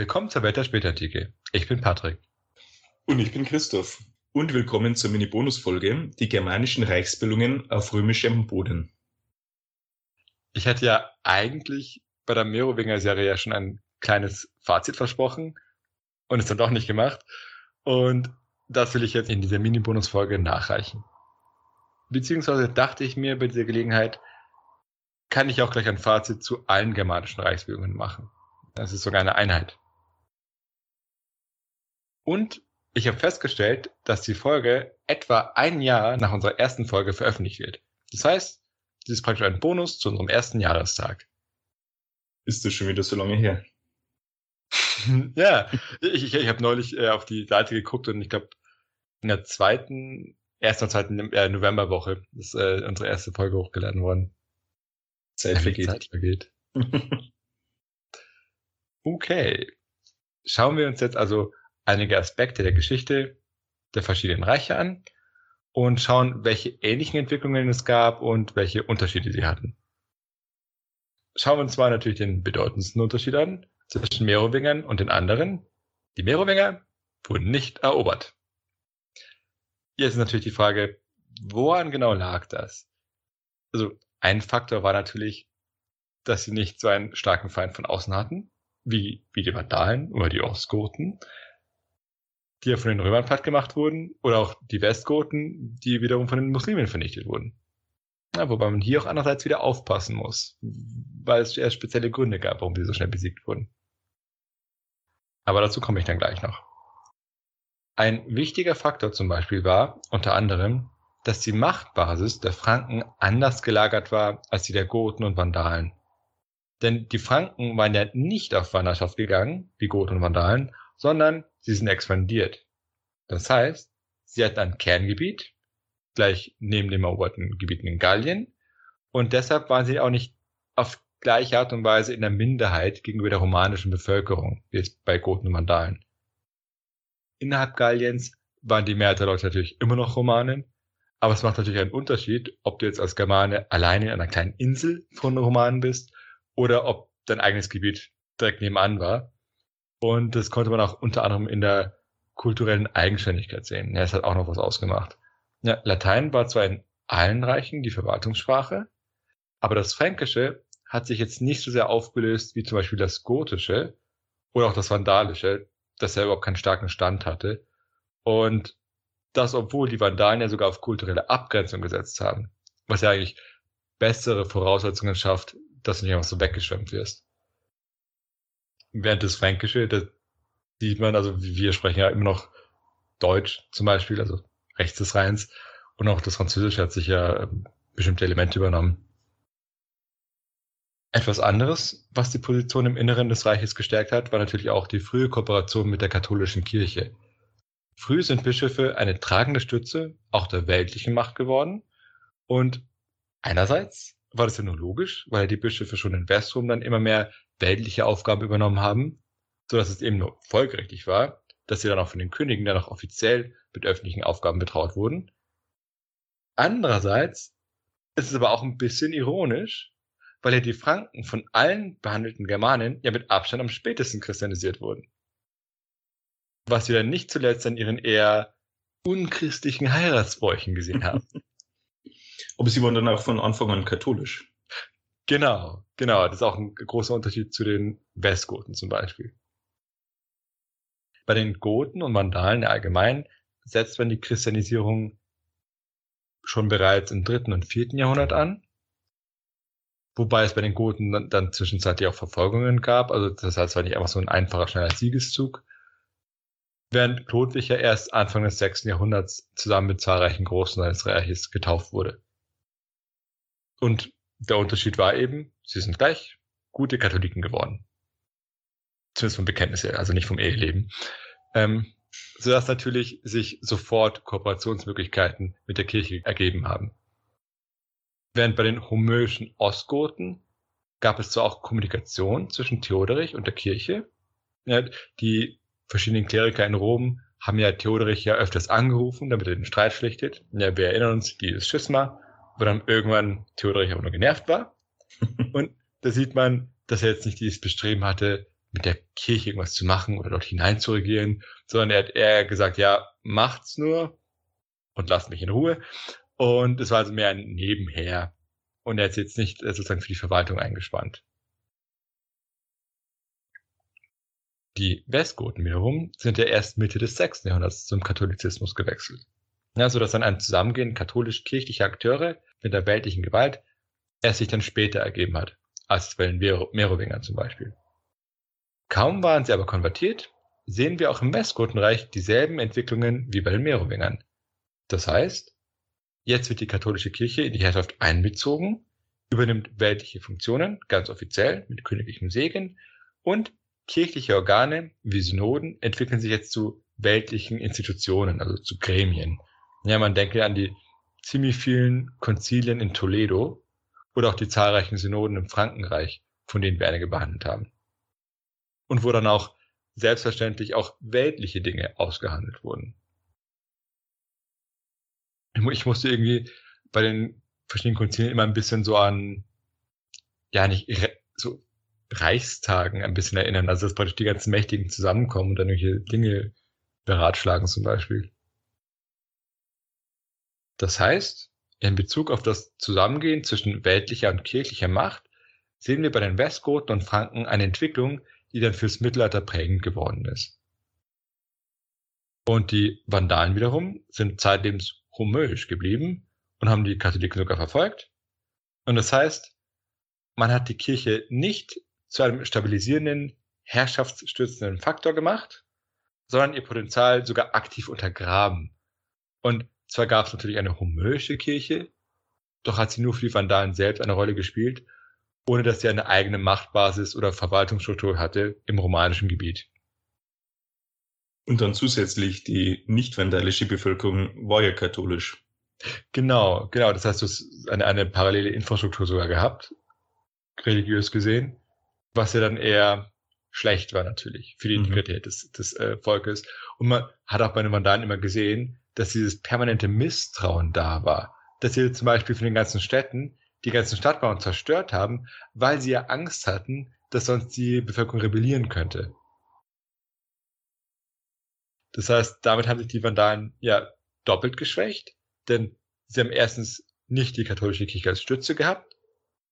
Willkommen zur Welt der Spätantike. Ich bin Patrick. Und ich bin Christoph. Und willkommen zur Mini-Bonus-Folge, die germanischen Reichsbildungen auf römischem Boden. Ich hatte ja eigentlich bei der Merowinger-Serie ja schon ein kleines Fazit versprochen und es dann doch nicht gemacht. Und das will ich jetzt in dieser Mini-Bonus-Folge nachreichen. Beziehungsweise dachte ich mir bei dieser Gelegenheit, kann ich auch gleich ein Fazit zu allen germanischen Reichsbildungen machen. Das ist sogar eine Einheit. Und ich habe festgestellt, dass die Folge etwa ein Jahr nach unserer ersten Folge veröffentlicht wird. Das heißt, sie ist praktisch ein Bonus zu unserem ersten Jahrestag. Ist das schon wieder so lange her? ja, ich, ich, ich habe neulich äh, auf die Seite geguckt und ich glaube, in der zweiten, ersten und zweiten äh, Novemberwoche ist äh, unsere erste Folge hochgeladen worden. Zeit vergeht. Zeit vergeht. okay. Schauen wir uns jetzt also einige Aspekte der Geschichte der verschiedenen Reiche an und schauen, welche ähnlichen Entwicklungen es gab und welche Unterschiede sie hatten. Schauen wir uns mal natürlich den bedeutendsten Unterschied an zwischen Merowingern und den anderen. Die Merowinger wurden nicht erobert. Jetzt ist natürlich die Frage, woran genau lag das? Also ein Faktor war natürlich, dass sie nicht so einen starken Feind von außen hatten, wie, wie die Vandalen oder die Ostgoten, die ja von den Römern platt gemacht wurden, oder auch die Westgoten, die wiederum von den Muslimen vernichtet wurden. Ja, wobei man hier auch andererseits wieder aufpassen muss, weil es erst spezielle Gründe gab, warum sie so schnell besiegt wurden. Aber dazu komme ich dann gleich noch. Ein wichtiger Faktor zum Beispiel war unter anderem, dass die Machtbasis der Franken anders gelagert war als die der Goten und Vandalen. Denn die Franken waren ja nicht auf Wanderschaft gegangen, wie Goten und Vandalen, sondern sie sind expandiert. Das heißt, sie hatten ein Kerngebiet, gleich neben dem eroberten Gebieten in Gallien, und deshalb waren sie auch nicht auf gleiche Art und Weise in der Minderheit gegenüber der romanischen Bevölkerung, wie jetzt bei Goten und Vandalen. Innerhalb Galliens waren die Mehrheit der Leute natürlich immer noch Romanen, aber es macht natürlich einen Unterschied, ob du jetzt als Germane alleine in einer kleinen Insel von Romanen bist oder ob dein eigenes Gebiet direkt nebenan war. Und das konnte man auch unter anderem in der kulturellen Eigenständigkeit sehen. Ja, es hat auch noch was ausgemacht. Ja, Latein war zwar in allen Reichen die Verwaltungssprache, aber das Fränkische hat sich jetzt nicht so sehr aufgelöst wie zum Beispiel das Gotische oder auch das Vandalische, das ja überhaupt keinen starken Stand hatte. Und das, obwohl die Vandalen ja sogar auf kulturelle Abgrenzung gesetzt haben, was ja eigentlich bessere Voraussetzungen schafft, dass du nicht einfach so weggeschwemmt wirst während das Fränkische, das sieht man, also wir sprechen ja immer noch Deutsch zum Beispiel, also rechts des Rheins. Und auch das Französische hat sich ja ähm, bestimmte Elemente übernommen. Etwas anderes, was die Position im Inneren des Reiches gestärkt hat, war natürlich auch die frühe Kooperation mit der katholischen Kirche. Früh sind Bischöfe eine tragende Stütze auch der weltlichen Macht geworden. Und einerseits war das ja nur logisch, weil die Bischöfe schon in Westrum dann immer mehr weltliche Aufgaben übernommen haben, so dass es eben nur folgerichtig war, dass sie dann auch von den Königen dann auch offiziell mit öffentlichen Aufgaben betraut wurden. Andererseits ist es aber auch ein bisschen ironisch, weil ja die Franken von allen behandelten Germanen ja mit Abstand am spätesten christianisiert wurden. Was wir dann nicht zuletzt an ihren eher unchristlichen Heiratsbräuchen gesehen haben. Aber sie waren dann auch von Anfang an katholisch. Genau, genau. Das ist auch ein großer Unterschied zu den Westgoten zum Beispiel. Bei den Goten und Vandalen allgemein setzt man die Christianisierung schon bereits im dritten und vierten Jahrhundert an. Wobei es bei den Goten dann, dann zwischenzeitlich auch Verfolgungen gab. Also das heißt, war nicht einfach so ein einfacher, schneller Siegeszug. Während Chlodwig ja erst Anfang des sechsten Jahrhunderts zusammen mit zahlreichen Großen seines Reiches getauft wurde. Und der Unterschied war eben, sie sind gleich gute Katholiken geworden. Zumindest vom Bekenntnis her, also nicht vom Eheleben. Ähm, sodass natürlich sich sofort Kooperationsmöglichkeiten mit der Kirche ergeben haben. Während bei den homöischen Ostgoten gab es zwar auch Kommunikation zwischen Theoderich und der Kirche. Ja, die verschiedenen Kleriker in Rom haben ja Theoderich ja öfters angerufen, damit er den Streit schlichtet. Ja, wir erinnern uns, dieses Schisma, wo dann irgendwann Theodorich auch nur genervt war. und da sieht man, dass er jetzt nicht dieses Bestreben hatte, mit der Kirche irgendwas zu machen oder dort hinein zu regieren, sondern er hat eher gesagt, ja, macht's nur und lasst mich in Ruhe. Und es war also mehr ein Nebenher. Und er ist jetzt nicht sozusagen für die Verwaltung eingespannt. Die Westgoten wiederum sind ja erst Mitte des 6. Jahrhunderts zum Katholizismus gewechselt. Ja, so dass dann ein Zusammengehen katholisch-kirchlicher Akteure mit der weltlichen Gewalt erst sich dann später ergeben hat, als bei den Merowingern zum Beispiel. Kaum waren sie aber konvertiert, sehen wir auch im Westgotenreich dieselben Entwicklungen wie bei den Merowingern. Das heißt, jetzt wird die katholische Kirche in die Herrschaft einbezogen, übernimmt weltliche Funktionen, ganz offiziell mit königlichem Segen und kirchliche Organe wie Synoden entwickeln sich jetzt zu weltlichen Institutionen, also zu Gremien. Ja, man denke an die ziemlich vielen Konzilien in Toledo oder auch die zahlreichen Synoden im Frankenreich, von denen wir einige behandelt haben. Und wo dann auch selbstverständlich auch weltliche Dinge ausgehandelt wurden. Ich musste irgendwie bei den verschiedenen Konzilien immer ein bisschen so an, ja, nicht so Reichstagen ein bisschen erinnern. Also, dass praktisch die ganzen Mächtigen zusammenkommen und dann irgendwelche Dinge beratschlagen zum Beispiel. Das heißt, in Bezug auf das Zusammengehen zwischen weltlicher und kirchlicher Macht sehen wir bei den Westgoten und Franken eine Entwicklung, die dann fürs Mittelalter prägend geworden ist. Und die Vandalen wiederum sind zeitlebens rumäisch geblieben und haben die Katholiken sogar verfolgt. Und das heißt, man hat die Kirche nicht zu einem stabilisierenden, herrschaftsstützenden Faktor gemacht, sondern ihr Potenzial sogar aktiv untergraben. Und zwar gab es natürlich eine homöische Kirche, doch hat sie nur für die Vandalen selbst eine Rolle gespielt, ohne dass sie eine eigene Machtbasis oder Verwaltungsstruktur hatte im romanischen Gebiet. Und dann zusätzlich die nicht-vandalische Bevölkerung war ja katholisch. Genau, genau. Das heißt, du hast eine, eine parallele Infrastruktur sogar gehabt, religiös gesehen was ja dann eher schlecht war natürlich für die mhm. Integrität des, des äh, Volkes. Und man hat auch bei den Vandalen immer gesehen, dass dieses permanente Misstrauen da war. Dass sie zum Beispiel von den ganzen Städten die ganzen Stadtmauern zerstört haben, weil sie ja Angst hatten, dass sonst die Bevölkerung rebellieren könnte. Das heißt, damit haben sich die Vandalen ja doppelt geschwächt, denn sie haben erstens nicht die katholische Kirche als Stütze gehabt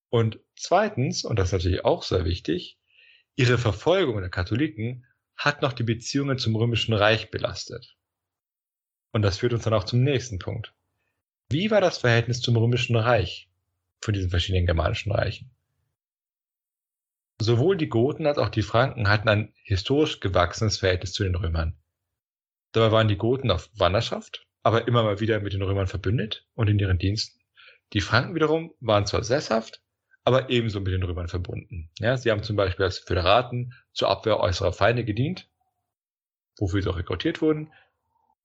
und zweitens, und das ist natürlich auch sehr wichtig, ihre Verfolgung der Katholiken hat noch die Beziehungen zum Römischen Reich belastet. Und das führt uns dann auch zum nächsten Punkt. Wie war das Verhältnis zum Römischen Reich von diesen verschiedenen germanischen Reichen? Sowohl die Goten als auch die Franken hatten ein historisch gewachsenes Verhältnis zu den Römern. Dabei waren die Goten auf Wanderschaft, aber immer mal wieder mit den Römern verbündet und in ihren Diensten. Die Franken wiederum waren zwar sesshaft, aber ebenso mit den Römern verbunden. Ja, sie haben zum Beispiel als Föderaten zur Abwehr äußerer Feinde gedient, wofür sie auch rekrutiert wurden,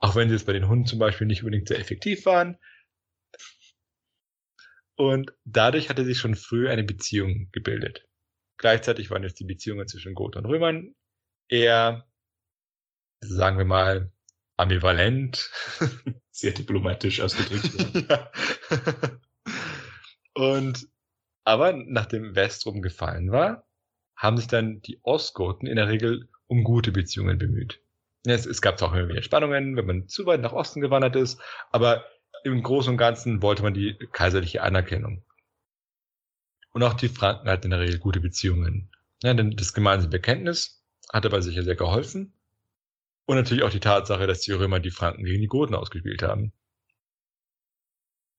auch wenn sie es bei den Hunden zum Beispiel nicht unbedingt sehr effektiv waren. Und dadurch hatte sich schon früh eine Beziehung gebildet. Gleichzeitig waren jetzt die Beziehungen zwischen Goten und Römern eher, sagen wir mal, ambivalent. Sehr diplomatisch ausgedrückt. ja. Und aber nachdem Westrum gefallen war, haben sich dann die Ostgoten in der Regel um gute Beziehungen bemüht. Es, es gab auch immer wieder Spannungen, wenn man zu weit nach Osten gewandert ist, aber im Großen und Ganzen wollte man die kaiserliche Anerkennung. Und auch die Franken hatten in der Regel gute Beziehungen. Ja, denn das gemeinsame Bekenntnis hat dabei sicher sehr geholfen. Und natürlich auch die Tatsache, dass die Römer die Franken gegen die Goten ausgespielt haben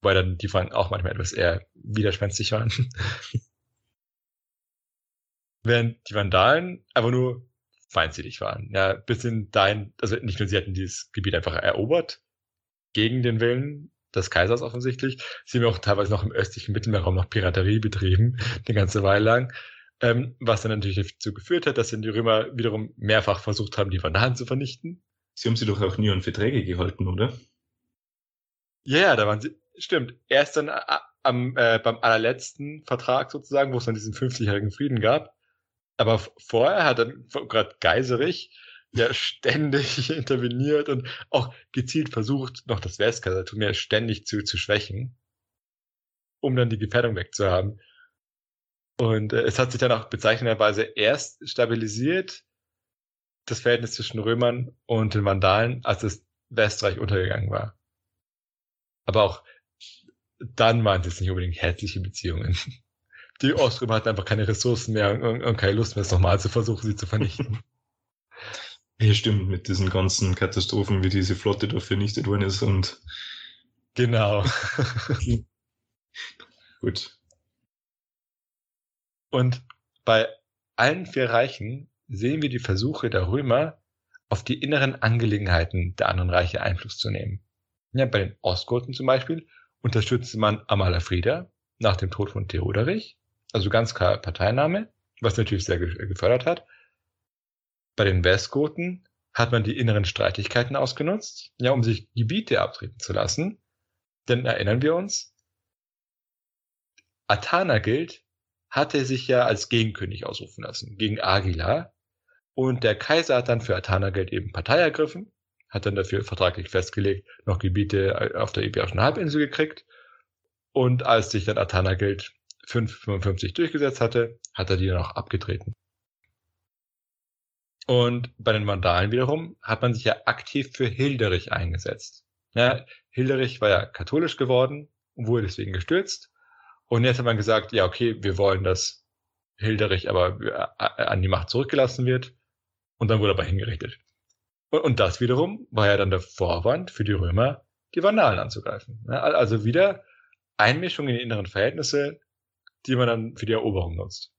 weil dann die Franken auch manchmal etwas eher widerspenstig waren. Während die Vandalen aber nur feindselig waren. Ja, bis in dein, also nicht nur sie hatten dieses Gebiet einfach erobert, gegen den Willen des Kaisers offensichtlich, sie haben auch teilweise noch im östlichen Mittelmeerraum noch Piraterie betrieben, eine ganze Weile lang. Ähm, was dann natürlich dazu geführt hat, dass dann die Römer wiederum mehrfach versucht haben, die Vandalen zu vernichten. Sie haben sie doch auch nie an Verträge gehalten, oder? Ja, yeah, da waren sie, Stimmt. Erst dann äh, am, äh, beim allerletzten Vertrag sozusagen, wo es dann diesen 50-jährigen Frieden gab. Aber vorher hat dann gerade Geiserich ja ständig interveniert und auch gezielt versucht, noch das Westkaisertum ja ständig zu, zu schwächen, um dann die Gefährdung wegzuhaben. Und äh, es hat sich dann auch bezeichnenderweise erst stabilisiert, das Verhältnis zwischen Römern und den Vandalen, als das Westreich untergegangen war. Aber auch dann waren es nicht unbedingt herzliche Beziehungen. Die Oströmer hatten einfach keine Ressourcen mehr und, und keine Lust mehr, es nochmal zu versuchen, sie zu vernichten. Ja, stimmt, mit diesen ganzen Katastrophen, wie diese Flotte da vernichtet worden ist und. Genau. Gut. Und bei allen vier Reichen sehen wir die Versuche der Römer, auf die inneren Angelegenheiten der anderen Reiche Einfluss zu nehmen. Ja, bei den Ostgoten zum Beispiel unterstützte man Amalafrida nach dem Tod von Theoderich, also ganz klar Parteinahme, was natürlich sehr gefördert hat. Bei den Westgoten hat man die inneren Streitigkeiten ausgenutzt, ja, um sich Gebiete abtreten zu lassen. Denn erinnern wir uns, Athanagild hatte sich ja als Gegenkönig ausrufen lassen, gegen Agila. Und der Kaiser hat dann für Athanagild eben Partei ergriffen, hat dann dafür vertraglich festgelegt, noch Gebiete auf der Iberischen Halbinsel gekriegt. Und als sich dann Athanagild 555 durchgesetzt hatte, hat er die dann auch abgetreten. Und bei den Vandalen wiederum hat man sich ja aktiv für Hilderich eingesetzt. Ja, Hilderich war ja katholisch geworden und wurde deswegen gestürzt. Und jetzt hat man gesagt, ja, okay, wir wollen, dass Hilderich aber äh, an die Macht zurückgelassen wird. Und dann wurde er aber hingerichtet. Und, und das wiederum war ja dann der Vorwand für die Römer, die Vandalen anzugreifen. Ja, also wieder Einmischung in die inneren Verhältnisse, die man dann für die Eroberung nutzt.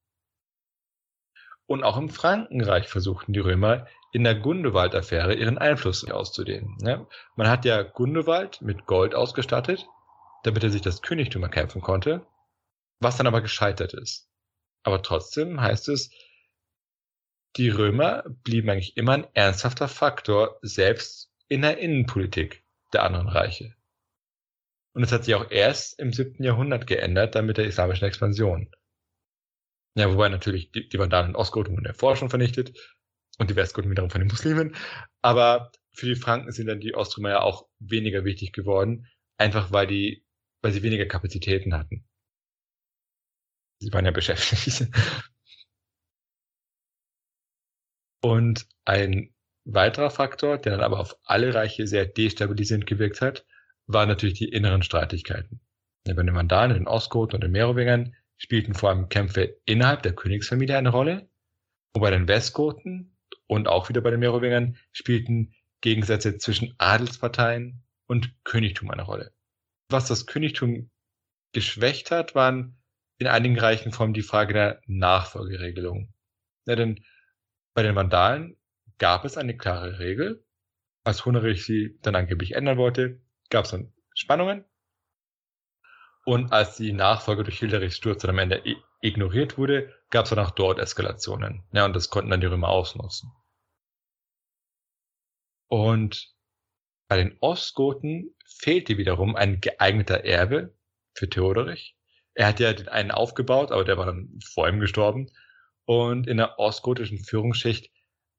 Und auch im Frankenreich versuchten die Römer in der Gundewald-Affäre ihren Einfluss auszudehnen. Ja, man hat ja Gundewald mit Gold ausgestattet, damit er sich das Königtum erkämpfen konnte, was dann aber gescheitert ist. Aber trotzdem heißt es, die Römer blieben eigentlich immer ein ernsthafter Faktor, selbst in der Innenpolitik der anderen Reiche. Und es hat sich auch erst im siebten Jahrhundert geändert, dann mit der islamischen Expansion. Ja, wobei natürlich die, die Vandalen und Ostgoten wurden vorher schon vernichtet und die Westgoten wiederum von den Muslimen. Aber für die Franken sind dann die Oströmer ja auch weniger wichtig geworden, einfach weil die, weil sie weniger Kapazitäten hatten. Sie waren ja beschäftigt. Und ein weiterer Faktor, der dann aber auf alle Reiche sehr destabilisierend gewirkt hat, waren natürlich die inneren Streitigkeiten. Bei den Vandalen, den Ostgoten und den Merowingern spielten vor allem Kämpfe innerhalb der Königsfamilie eine Rolle. Und bei den Westgoten und auch wieder bei den Merowingern spielten Gegensätze zwischen Adelsparteien und Königtum eine Rolle. Was das Königtum geschwächt hat, waren in einigen Reichen vor allem die Frage der Nachfolgeregelung. Ja, denn bei den Vandalen gab es eine klare Regel. Als Hunnerich sie dann angeblich ändern wollte, gab es dann Spannungen und als die Nachfolge durch Hilderichs Sturz dann am Ende ignoriert wurde, gab es dann auch dort Eskalationen. Ja, und das konnten dann die Römer ausnutzen. Und bei den Ostgoten fehlte wiederum ein geeigneter Erbe für Theodorich. Er hat ja den einen aufgebaut, aber der war dann vor ihm gestorben. Und in der ostgotischen Führungsschicht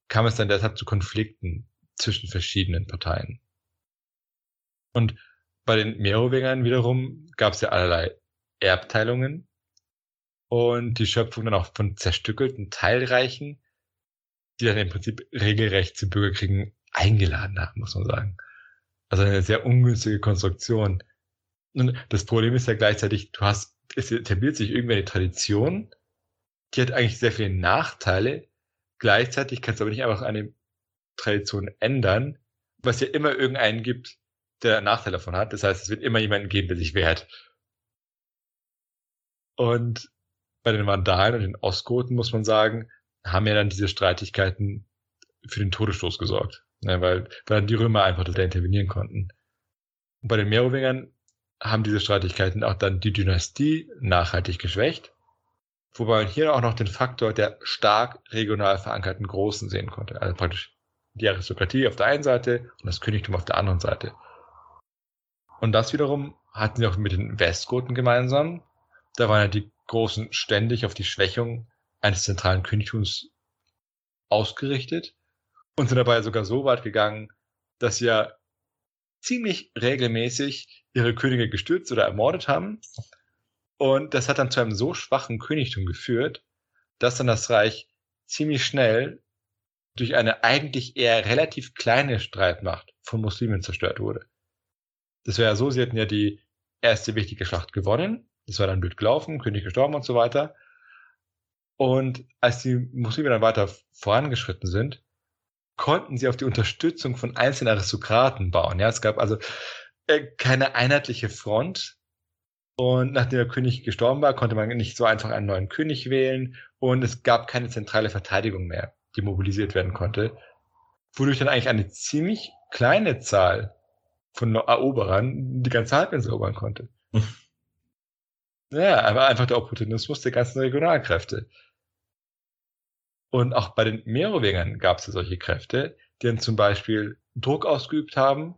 kam es dann deshalb zu Konflikten zwischen verschiedenen Parteien. Und bei den Merowingern wiederum gab es ja allerlei Erbteilungen und die Schöpfung dann auch von zerstückelten Teilreichen, die dann im Prinzip regelrecht zu Bürgerkriegen eingeladen haben, muss man sagen. Also eine sehr ungünstige Konstruktion. Und das Problem ist ja gleichzeitig, du hast, es etabliert sich irgendwie eine Tradition, die hat eigentlich sehr viele Nachteile. Gleichzeitig kannst du aber nicht einfach eine Tradition ändern, was ja immer irgendeinen gibt, der Nachteil davon hat. Das heißt, es wird immer jemanden geben, der sich wehrt. Und bei den Vandalen und den Ostgoten, muss man sagen, haben ja dann diese Streitigkeiten für den Todesstoß gesorgt. Ja, weil, weil dann die Römer einfach da intervenieren konnten. Und bei den Merowingern haben diese Streitigkeiten auch dann die Dynastie nachhaltig geschwächt. Wobei man hier auch noch den Faktor der stark regional verankerten Großen sehen konnte. Also praktisch die Aristokratie auf der einen Seite und das Königtum auf der anderen Seite. Und das wiederum hatten sie auch mit den Westgoten gemeinsam. Da waren ja die Großen ständig auf die Schwächung eines zentralen Königtums ausgerichtet und sind dabei sogar so weit gegangen, dass sie ja ziemlich regelmäßig ihre Könige gestürzt oder ermordet haben Und das hat dann zu einem so schwachen Königtum geführt, dass dann das Reich ziemlich schnell durch eine eigentlich eher relativ kleine Streitmacht von Muslimen zerstört wurde. Das wäre ja so, sie hätten ja die erste wichtige Schlacht gewonnen, das war dann blöd gelaufen, König gestorben und so weiter. Und als die Muslime dann weiter vorangeschritten sind, konnten sie auf die Unterstützung von einzelnen Aristokraten bauen. Ja, es gab also äh, keine einheitliche Front. Und nachdem der König gestorben war, konnte man nicht so einfach einen neuen König wählen. Und es gab keine zentrale Verteidigung mehr, die mobilisiert werden konnte. Wodurch dann eigentlich eine ziemlich kleine Zahl von Eroberern die ganze Halbinsel erobern konnte. ja, aber einfach der Opportunismus der ganzen Regionalkräfte. Und auch bei den Merowingern gab es solche Kräfte, die dann zum Beispiel Druck ausgeübt haben,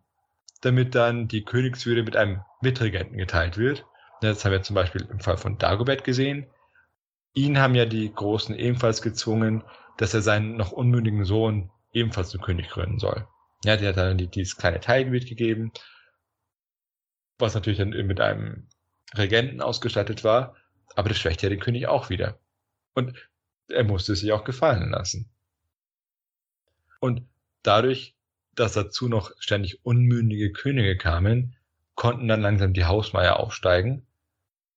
damit dann die Königswürde mit einem Mitregenten geteilt wird. Das haben wir zum Beispiel im Fall von Dagobert gesehen. Ihn haben ja die Großen ebenfalls gezwungen, dass er seinen noch unmündigen Sohn ebenfalls zum König krönen soll. Ja, der hat dann dieses kleine Teilgebiet gegeben, was natürlich dann mit einem Regenten ausgestattet war, aber das schwächt ja den König auch wieder. Und er musste sich auch gefallen lassen. Und dadurch, dass dazu noch ständig unmündige Könige kamen, konnten dann langsam die Hausmeier aufsteigen.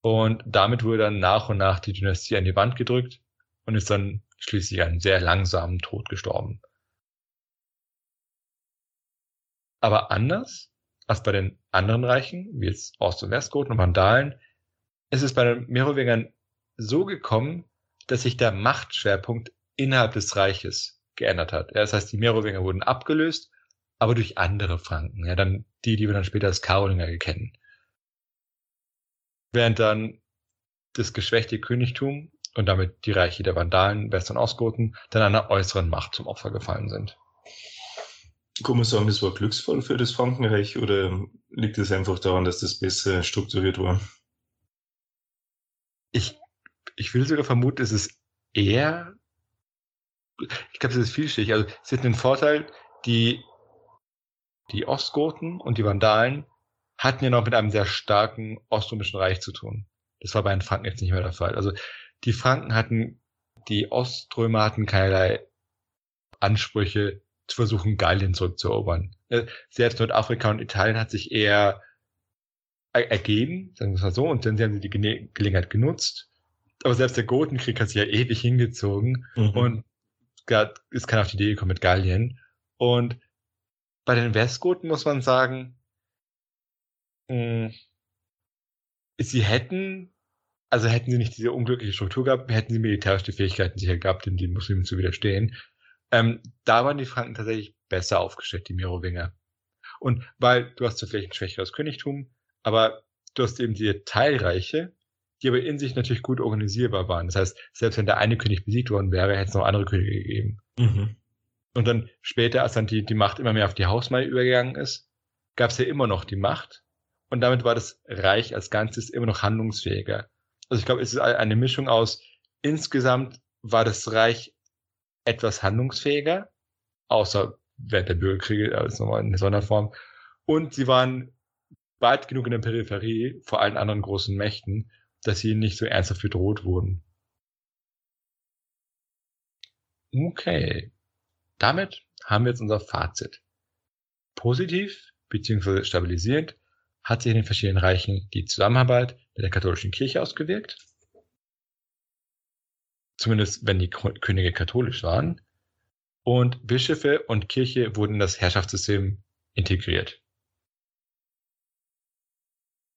Und damit wurde dann nach und nach die Dynastie an die Wand gedrückt und ist dann schließlich einen sehr langsamen Tod gestorben. Aber anders als bei den anderen Reichen, wie jetzt Ost- und Westgoten und Vandalen, ist es bei den Merowingern so gekommen, dass sich der Machtschwerpunkt innerhalb des Reiches geändert hat. Das heißt, die Merowinger wurden abgelöst, aber durch andere Franken. Ja, dann die, die wir dann später als Karolinger kennen. Während dann das geschwächte Königtum und damit die Reiche der Vandalen, West- und Ostgoten dann einer äußeren Macht zum Opfer gefallen sind. Kann man sagen, das war glücksvoll für das Frankenreich oder liegt es einfach daran, dass das besser strukturiert war? Ich ich will sogar vermuten, es ist eher, ich glaube, es ist vielschichtig. Also es hat den Vorteil, die, die Ostgoten und die Vandalen hatten ja noch mit einem sehr starken oströmischen Reich zu tun. Das war bei den Franken jetzt nicht mehr der Fall. Also die Franken hatten, die Oströmer hatten keinerlei Ansprüche zu versuchen, Gallien zurückzuerobern. Äh, selbst Nordafrika und Italien hat sich eher ergeben, sagen wir es mal so, und dann haben sie die Gelegenheit genutzt aber selbst der Gotenkrieg hat sich ja ewig hingezogen mhm. und ist keiner auf die Idee gekommen mit Gallien. Und bei den Westgoten muss man sagen, mh, hm, sie hätten, also hätten sie nicht diese unglückliche Struktur gehabt, hätten sie militärisch die Fähigkeiten sicher gehabt, den Muslimen zu widerstehen. Ähm, da waren die Franken tatsächlich besser aufgestellt, die Merowinger. Und weil du hast zwar vielleicht ein schwächeres Königtum, aber du hast eben die Teilreiche, die aber in sich natürlich gut organisierbar waren. Das heißt, selbst wenn der eine König besiegt worden wäre, hätte es noch andere Könige gegeben. Mhm. Und dann später, als dann die, die Macht immer mehr auf die Hausmeier übergegangen ist, gab es ja immer noch die Macht. Und damit war das Reich als Ganzes immer noch handlungsfähiger. Also ich glaube, es ist eine Mischung aus, insgesamt war das Reich etwas handlungsfähiger, außer während der Bürgerkriege, als nochmal in Sonderform. Und sie waren weit genug in der Peripherie vor allen anderen großen Mächten, dass sie nicht so ernsthaft bedroht wurden. Okay. Damit haben wir jetzt unser Fazit. Positiv bzw. stabilisierend hat sich in den verschiedenen Reichen die Zusammenarbeit mit der katholischen Kirche ausgewirkt. Zumindest wenn die Könige katholisch waren. Und Bischöfe und Kirche wurden in das Herrschaftssystem integriert.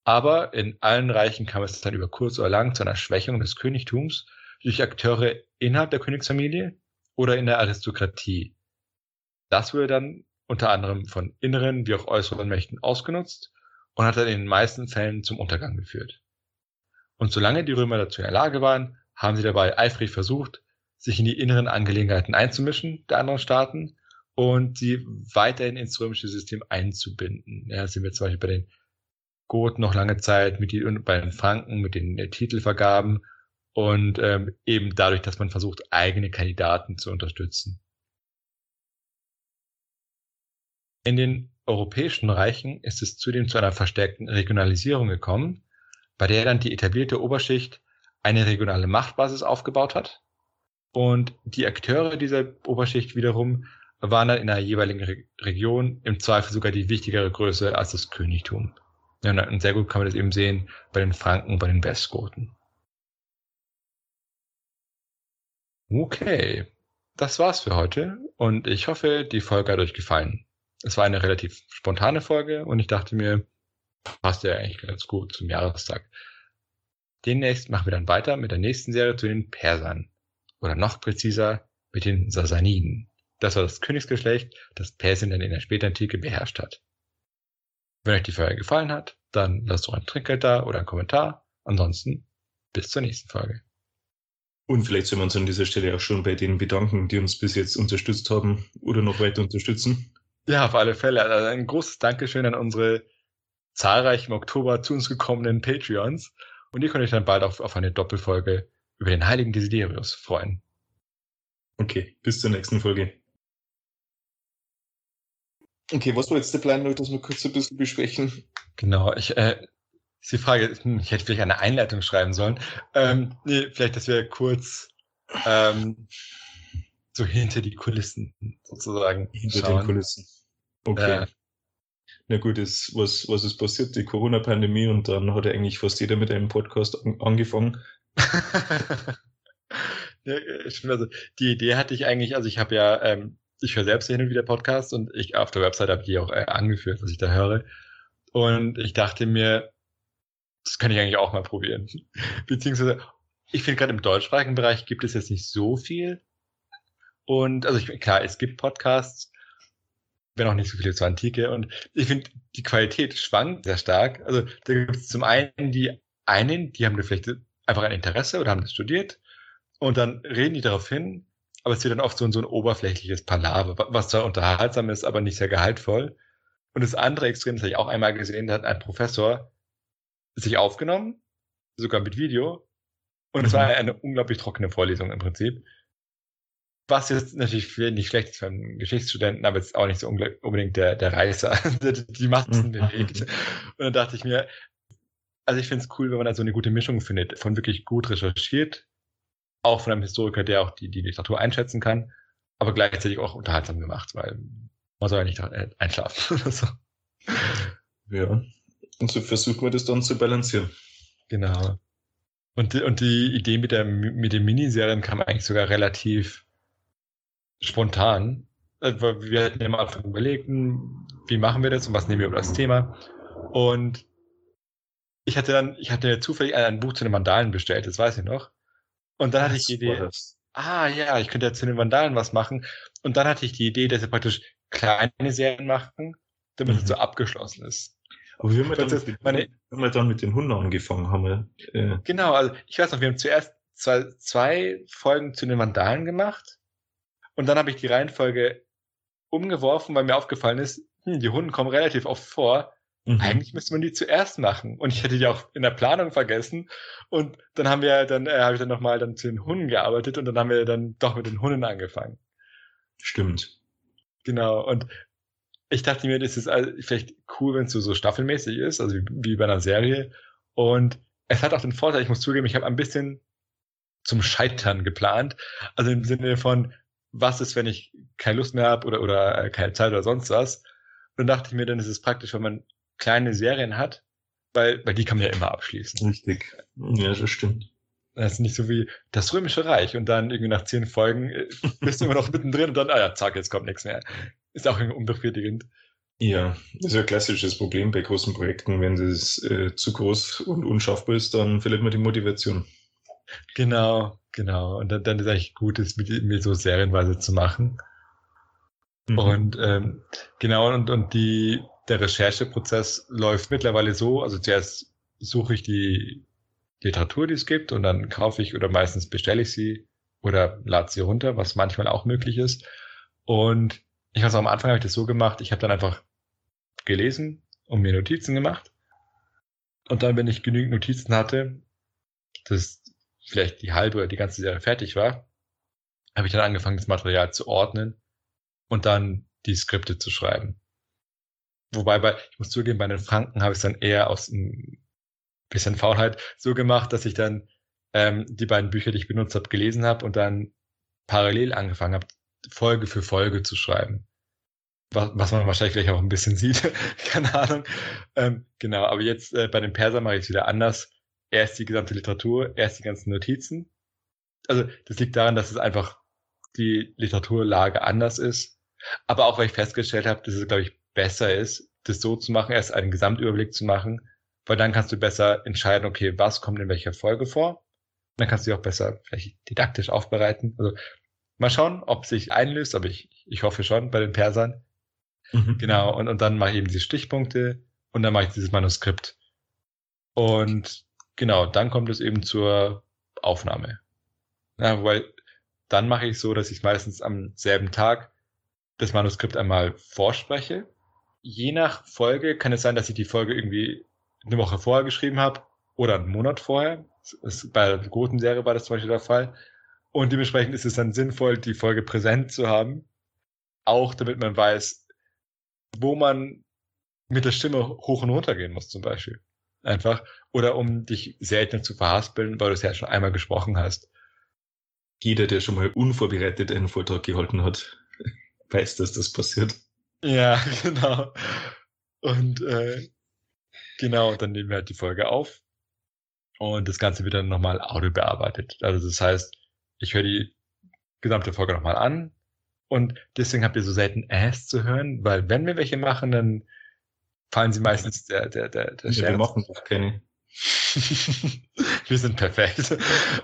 Aber in allen Reichen kam es dann über kurz oder lang zu einer Schwächung des Königtums durch Akteure innerhalb der Königsfamilie oder in der Aristokratie. Das wurde dann unter anderem von inneren wie auch äußeren Mächten ausgenutzt und hat dann in den meisten Fällen zum Untergang geführt. Und solange die Römer dazu in der Lage waren, haben sie dabei eifrig versucht, sich in die inneren Angelegenheiten einzumischen der anderen Staaten und sie weiterhin ins römische System einzubinden. Ja, sind wir zum Beispiel bei den Goth noch lange Zeit mit die, bei den Franken mit den äh, Titelvergaben und ähm, eben dadurch, dass man versucht, eigene Kandidaten zu unterstützen. In den europäischen Reichen ist es zudem zu einer verstärkten Regionalisierung gekommen, bei der dann die etablierte Oberschicht eine regionale Machtbasis aufgebaut hat. Und die Akteure dieser Oberschicht wiederum waren dann in der jeweiligen Re Region im Zweifel sogar die wichtigere Größe als das Königtum. Ja, und sehr gut kann man das eben sehen bei den Franken, bei den Westgoten. Okay, das war's für heute und ich hoffe, die Folge hat euch gefallen. Es war eine relativ spontane Folge und ich dachte mir, passt ja eigentlich ganz gut zum Jahrestag. Demnächst machen wir dann weiter mit der nächsten Serie zu den Persern. Oder noch präziser mit den Sasaniden. Das war das Königsgeschlecht, das Persien dann in der Spätantike beherrscht hat. Wenn euch die Folge gefallen hat, dann lasst doch ein Trinkgeld da oder einen Kommentar. Ansonsten bis zur nächsten Folge. Und vielleicht sollen wir uns an dieser Stelle auch schon bei denen bedanken, die uns bis jetzt unterstützt haben oder noch weiter unterstützen. Ja, auf alle Fälle. Also ein großes Dankeschön an unsere zahlreich im Oktober zu uns gekommenen Patreons. Und ihr könnt euch dann bald auf, auf eine Doppelfolge über den heiligen Desiderius freuen. Okay, bis zur nächsten Folge. Okay, was war jetzt der Plan, noch, dass wir kurz ein bisschen besprechen? Genau, ich, äh, ist die Frage, hm, ich hätte vielleicht eine Einleitung schreiben sollen. Ähm, nee, vielleicht, dass wir kurz ähm, so hinter die Kulissen sozusagen. Hinter schauen. den Kulissen. Okay. Äh, na gut, ist, was, was ist passiert? Die Corona-Pandemie und dann hat eigentlich fast jeder mit einem Podcast an, angefangen. ja, also die Idee hatte ich eigentlich, also ich habe ja, ähm, ich höre selbst hin und wieder Podcasts und ich auf der Website habe die auch äh, angeführt, was ich da höre. Und ich dachte mir, das kann ich eigentlich auch mal probieren. Beziehungsweise, ich finde gerade im deutschsprachigen Bereich gibt es jetzt nicht so viel. Und also ich, klar, es gibt Podcasts, wenn auch nicht so viele zur Antike. Und ich finde, die Qualität schwankt sehr stark. Also da gibt es zum einen die einen, die haben da vielleicht einfach ein Interesse oder haben das studiert und dann reden die darauf hin, aber es wird dann oft so, so ein oberflächliches Palaver, was zwar unterhaltsam ist, aber nicht sehr gehaltvoll. Und das andere Extrem, das habe ich auch einmal gesehen, da hat ein Professor sich aufgenommen, sogar mit Video. Und mhm. es war eine unglaublich trockene Vorlesung im Prinzip. Was jetzt natürlich nicht schlecht ist für einen Geschichtsstudenten, aber jetzt auch nicht so unbedingt der, der Reißer, die Matzen mhm. bewegt. Und dann dachte ich mir, also ich finde es cool, wenn man da so eine gute Mischung findet, von wirklich gut recherchiert, auch von einem Historiker, der auch die, die Literatur einschätzen kann, aber gleichzeitig auch unterhaltsam gemacht, weil man soll ja nicht äh, einschlafen oder so. Ja. Und so versuchen wir das dann zu balancieren. Genau. Und, die, und die Idee mit, der, mit den Miniserien kam eigentlich sogar relativ spontan. Äh, wir hatten ja am Anfang überlegt, wie machen wir das und was nehmen wir über das Thema. Und ich hatte dann, ich hatte zufällig ein Buch zu den Vandalen bestellt, das weiß ich noch. Und dann hatte ich die Idee, ah ja, ich könnte ja zu den Vandalen was machen. Und dann hatte ich die Idee, dass wir praktisch kleine Serien machen, damit mhm. es so abgeschlossen ist. Aber wir haben, ja dann, mit, meine, haben wir dann mit den Hunden angefangen, haben wir. Äh genau, also ich weiß noch, wir haben zuerst zwei, zwei Folgen zu den Vandalen gemacht und dann habe ich die Reihenfolge umgeworfen, weil mir aufgefallen ist, hm, die Hunden kommen relativ oft vor. Mhm. Eigentlich müsste man die zuerst machen. Und ich hätte die auch in der Planung vergessen. Und dann haben wir dann, äh, habe ich dann nochmal dann zu den Hunden gearbeitet und dann haben wir dann doch mit den Hunden angefangen. Stimmt. Genau. Und ich dachte mir, das ist vielleicht cool, wenn es so, so staffelmäßig ist, also wie, wie bei einer Serie. Und es hat auch den Vorteil, ich muss zugeben, ich habe ein bisschen zum Scheitern geplant. Also im Sinne von, was ist, wenn ich keine Lust mehr habe oder, oder äh, keine Zeit oder sonst was. Und dann dachte ich mir, dann ist es praktisch, wenn man kleine Serien hat, weil, weil die kann man ja immer abschließen. Richtig. Ja, das stimmt. Das ist nicht so wie das Römische Reich und dann irgendwie nach zehn Folgen äh, bist du immer noch mittendrin und dann, ah ja, zack, jetzt kommt nichts mehr. Ist auch irgendwie unbefriedigend. Ja, das ist ein klassisches Problem bei großen Projekten. Wenn das äh, zu groß und unschaffbar ist, dann verliert man die Motivation. Genau, genau. Und dann, dann ist eigentlich gut, es mit, mit so serienweise zu machen. Mhm. Und ähm, genau, und, und die, der Rechercheprozess läuft mittlerweile so, also zuerst suche ich die Literatur, die es gibt, und dann kaufe ich oder meistens bestelle ich sie oder lade sie runter, was manchmal auch möglich ist. Und ich weiß am Anfang habe ich das so gemacht, ich habe dann einfach gelesen und mir Notizen gemacht. Und dann, wenn ich genügend Notizen hatte, dass vielleicht die halbe oder die ganze Serie fertig war, habe ich dann angefangen, das Material zu ordnen und dann die Skripte zu schreiben. Wobei bei, ich muss zugeben, bei den Franken habe ich es dann eher aus dem bisschen Faulheit, so gemacht, dass ich dann ähm, die beiden Bücher, die ich benutzt habe, gelesen habe und dann parallel angefangen habe, Folge für Folge zu schreiben. Was, was man wahrscheinlich gleich auch ein bisschen sieht. Keine Ahnung. Ähm, genau, aber jetzt äh, bei den Persern mache ich es wieder anders. Erst die gesamte Literatur, erst die ganzen Notizen. Also das liegt daran, dass es einfach die Literaturlage anders ist. Aber auch weil ich festgestellt habe, dass es, glaube ich, besser ist, das so zu machen, erst einen Gesamtüberblick zu machen, weil dann kannst du besser entscheiden, okay, was kommt in welcher Folge vor. Dann kannst du dich auch besser vielleicht didaktisch aufbereiten. Also mal schauen, ob sich einlöst, aber ich, ich hoffe schon bei den Persern. Mhm. Genau, und, und dann mache ich eben diese Stichpunkte und dann mache ich dieses Manuskript. Und genau, dann kommt es eben zur Aufnahme. Ja, weil dann mache ich so, dass ich meistens am selben Tag das Manuskript einmal vorspreche. Je nach Folge kann es sein, dass ich die Folge irgendwie eine Woche vorher geschrieben habe oder einen Monat vorher. bei der großen Serie war das zum Beispiel der Fall. Und dementsprechend ist es dann sinnvoll, die Folge präsent zu haben. Auch damit man weiß, wo man mit der Stimme hoch und runter gehen muss, zum Beispiel. Einfach. Oder um dich selten zu verhaspeln, weil du es ja schon einmal gesprochen hast. Jeder, der schon mal unvorbereitet einen Vortrag gehalten hat, weiß, dass das passiert. Ja, genau. Und äh, genau, dann nehmen wir halt die Folge auf und das Ganze wird dann nochmal audio bearbeitet. Also das heißt, ich höre die gesamte Folge nochmal an und deswegen habt ihr so selten Ass zu hören, weil wenn wir welche machen, dann fallen sie meistens der, der, der, der ja, Wir machen doch keine. wir sind perfekt.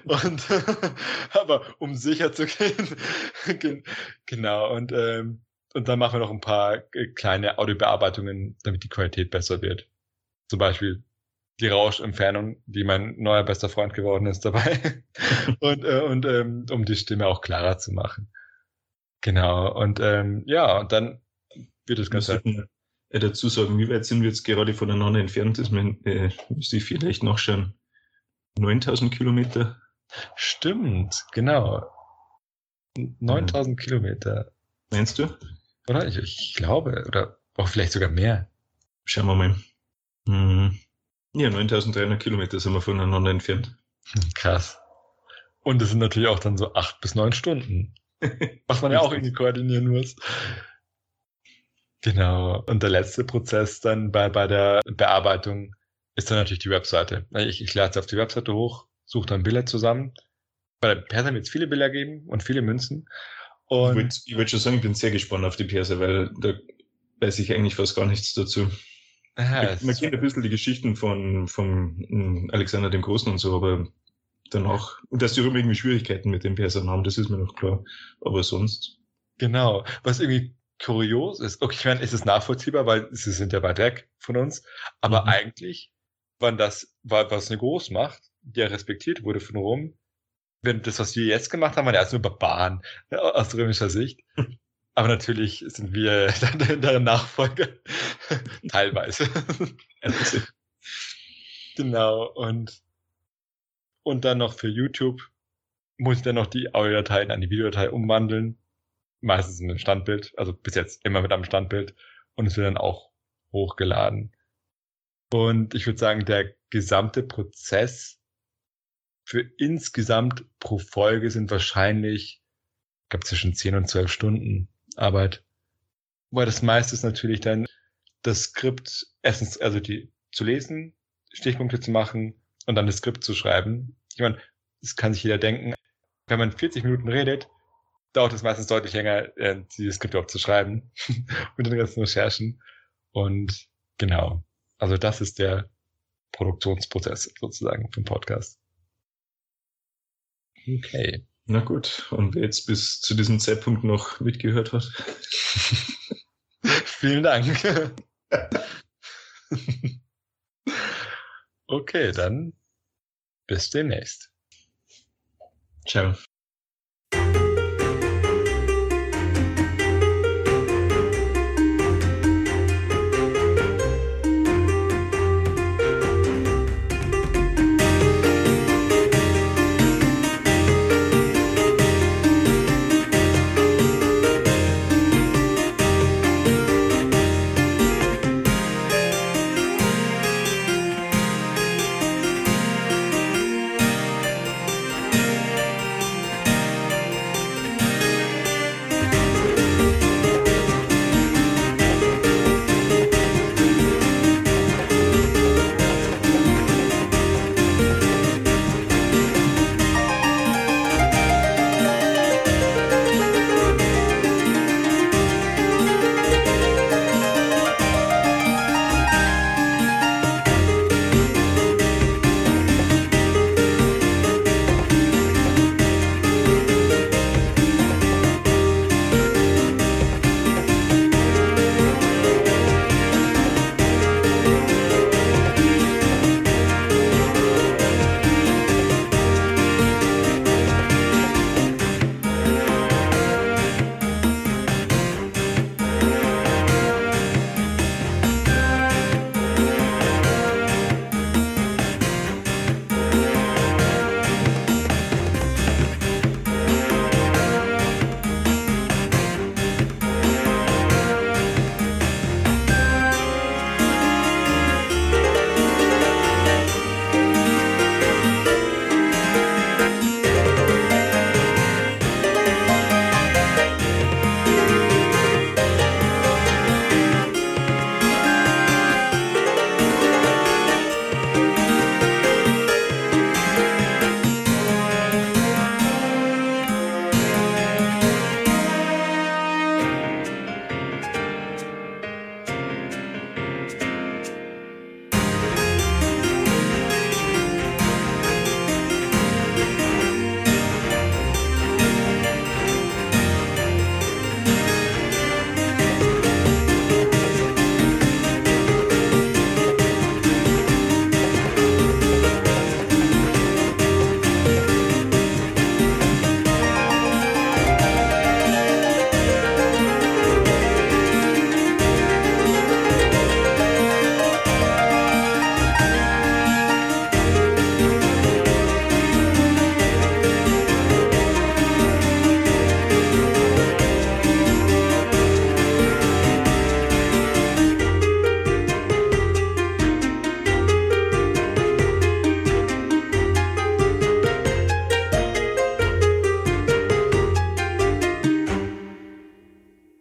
Und aber um sicher zu gehen, genau. Und ähm, und dann machen wir noch ein paar äh, kleine Audiobearbeitungen, damit die Qualität besser wird. Zum Beispiel die Rauschentfernung, die mein neuer bester Freund geworden ist dabei. und äh, und ähm, um die Stimme auch klarer zu machen. Genau. Und ähm, ja, und dann wird das Ganze. Dazu sagen, wie weit sind wir jetzt gerade voneinander entfernt? Das äh, müsste ich vielleicht nachschauen. 9000 Kilometer. Stimmt, genau. 9000 ja. Kilometer. Meinst du? Oder? Ich, ich glaube, oder auch vielleicht sogar mehr. Schauen wir mal. Hm. Ja, 9300 Kilometer sind wir voneinander entfernt. Krass. Und das sind natürlich auch dann so acht bis neun Stunden. Was man ja auch irgendwie koordinieren muss. Genau. Und der letzte Prozess dann bei, bei der Bearbeitung ist dann natürlich die Webseite. Ich, ich lade es auf die Webseite hoch, suche dann Bilder zusammen. Bei der Perser wird es viele Bilder geben und viele Münzen. Und ich würde würd schon sagen, ich bin sehr gespannt auf die Perser, weil da weiß ich eigentlich fast gar nichts dazu. Aha, man kennt ein bisschen die Geschichten von, von hm, Alexander dem Großen und so, aber danach, und dass die Römer irgendwie Schwierigkeiten mit den Persern haben, das ist mir noch klar. Aber sonst. Genau. Was irgendwie kurios ist, okay, ich meine, es ist nachvollziehbar, weil sie sind ja weit weg von uns, aber mhm. eigentlich, wann das, war, was eine Großmacht, die ja respektiert wurde von Rom, wenn das, was wir jetzt gemacht haben, waren ja erst nur Barbaren aus römischer Sicht. Aber natürlich sind wir dann deren Nachfolger. Teilweise. genau. Und, und dann noch für YouTube muss ich dann noch die Audiodateien an die Videodatei umwandeln. Meistens in ein Standbild. Also bis jetzt immer mit einem Standbild. Und es wird dann auch hochgeladen. Und ich würde sagen, der gesamte Prozess für insgesamt pro Folge sind wahrscheinlich, ich glaube, zwischen 10 und 12 Stunden Arbeit. Weil das meiste ist natürlich dann das Skript erstens, also die zu lesen, Stichpunkte zu machen und dann das Skript zu schreiben. Ich meine, das kann sich jeder denken. Wenn man 40 Minuten redet, dauert es meistens deutlich länger, äh, dieses Skript auch zu schreiben mit den ganzen Recherchen. Und genau, also das ist der Produktionsprozess sozusagen vom Podcast. Okay. Na gut, und wer jetzt bis zu diesem Zeitpunkt noch mitgehört hat. Vielen Dank. okay, dann bis demnächst. Ciao.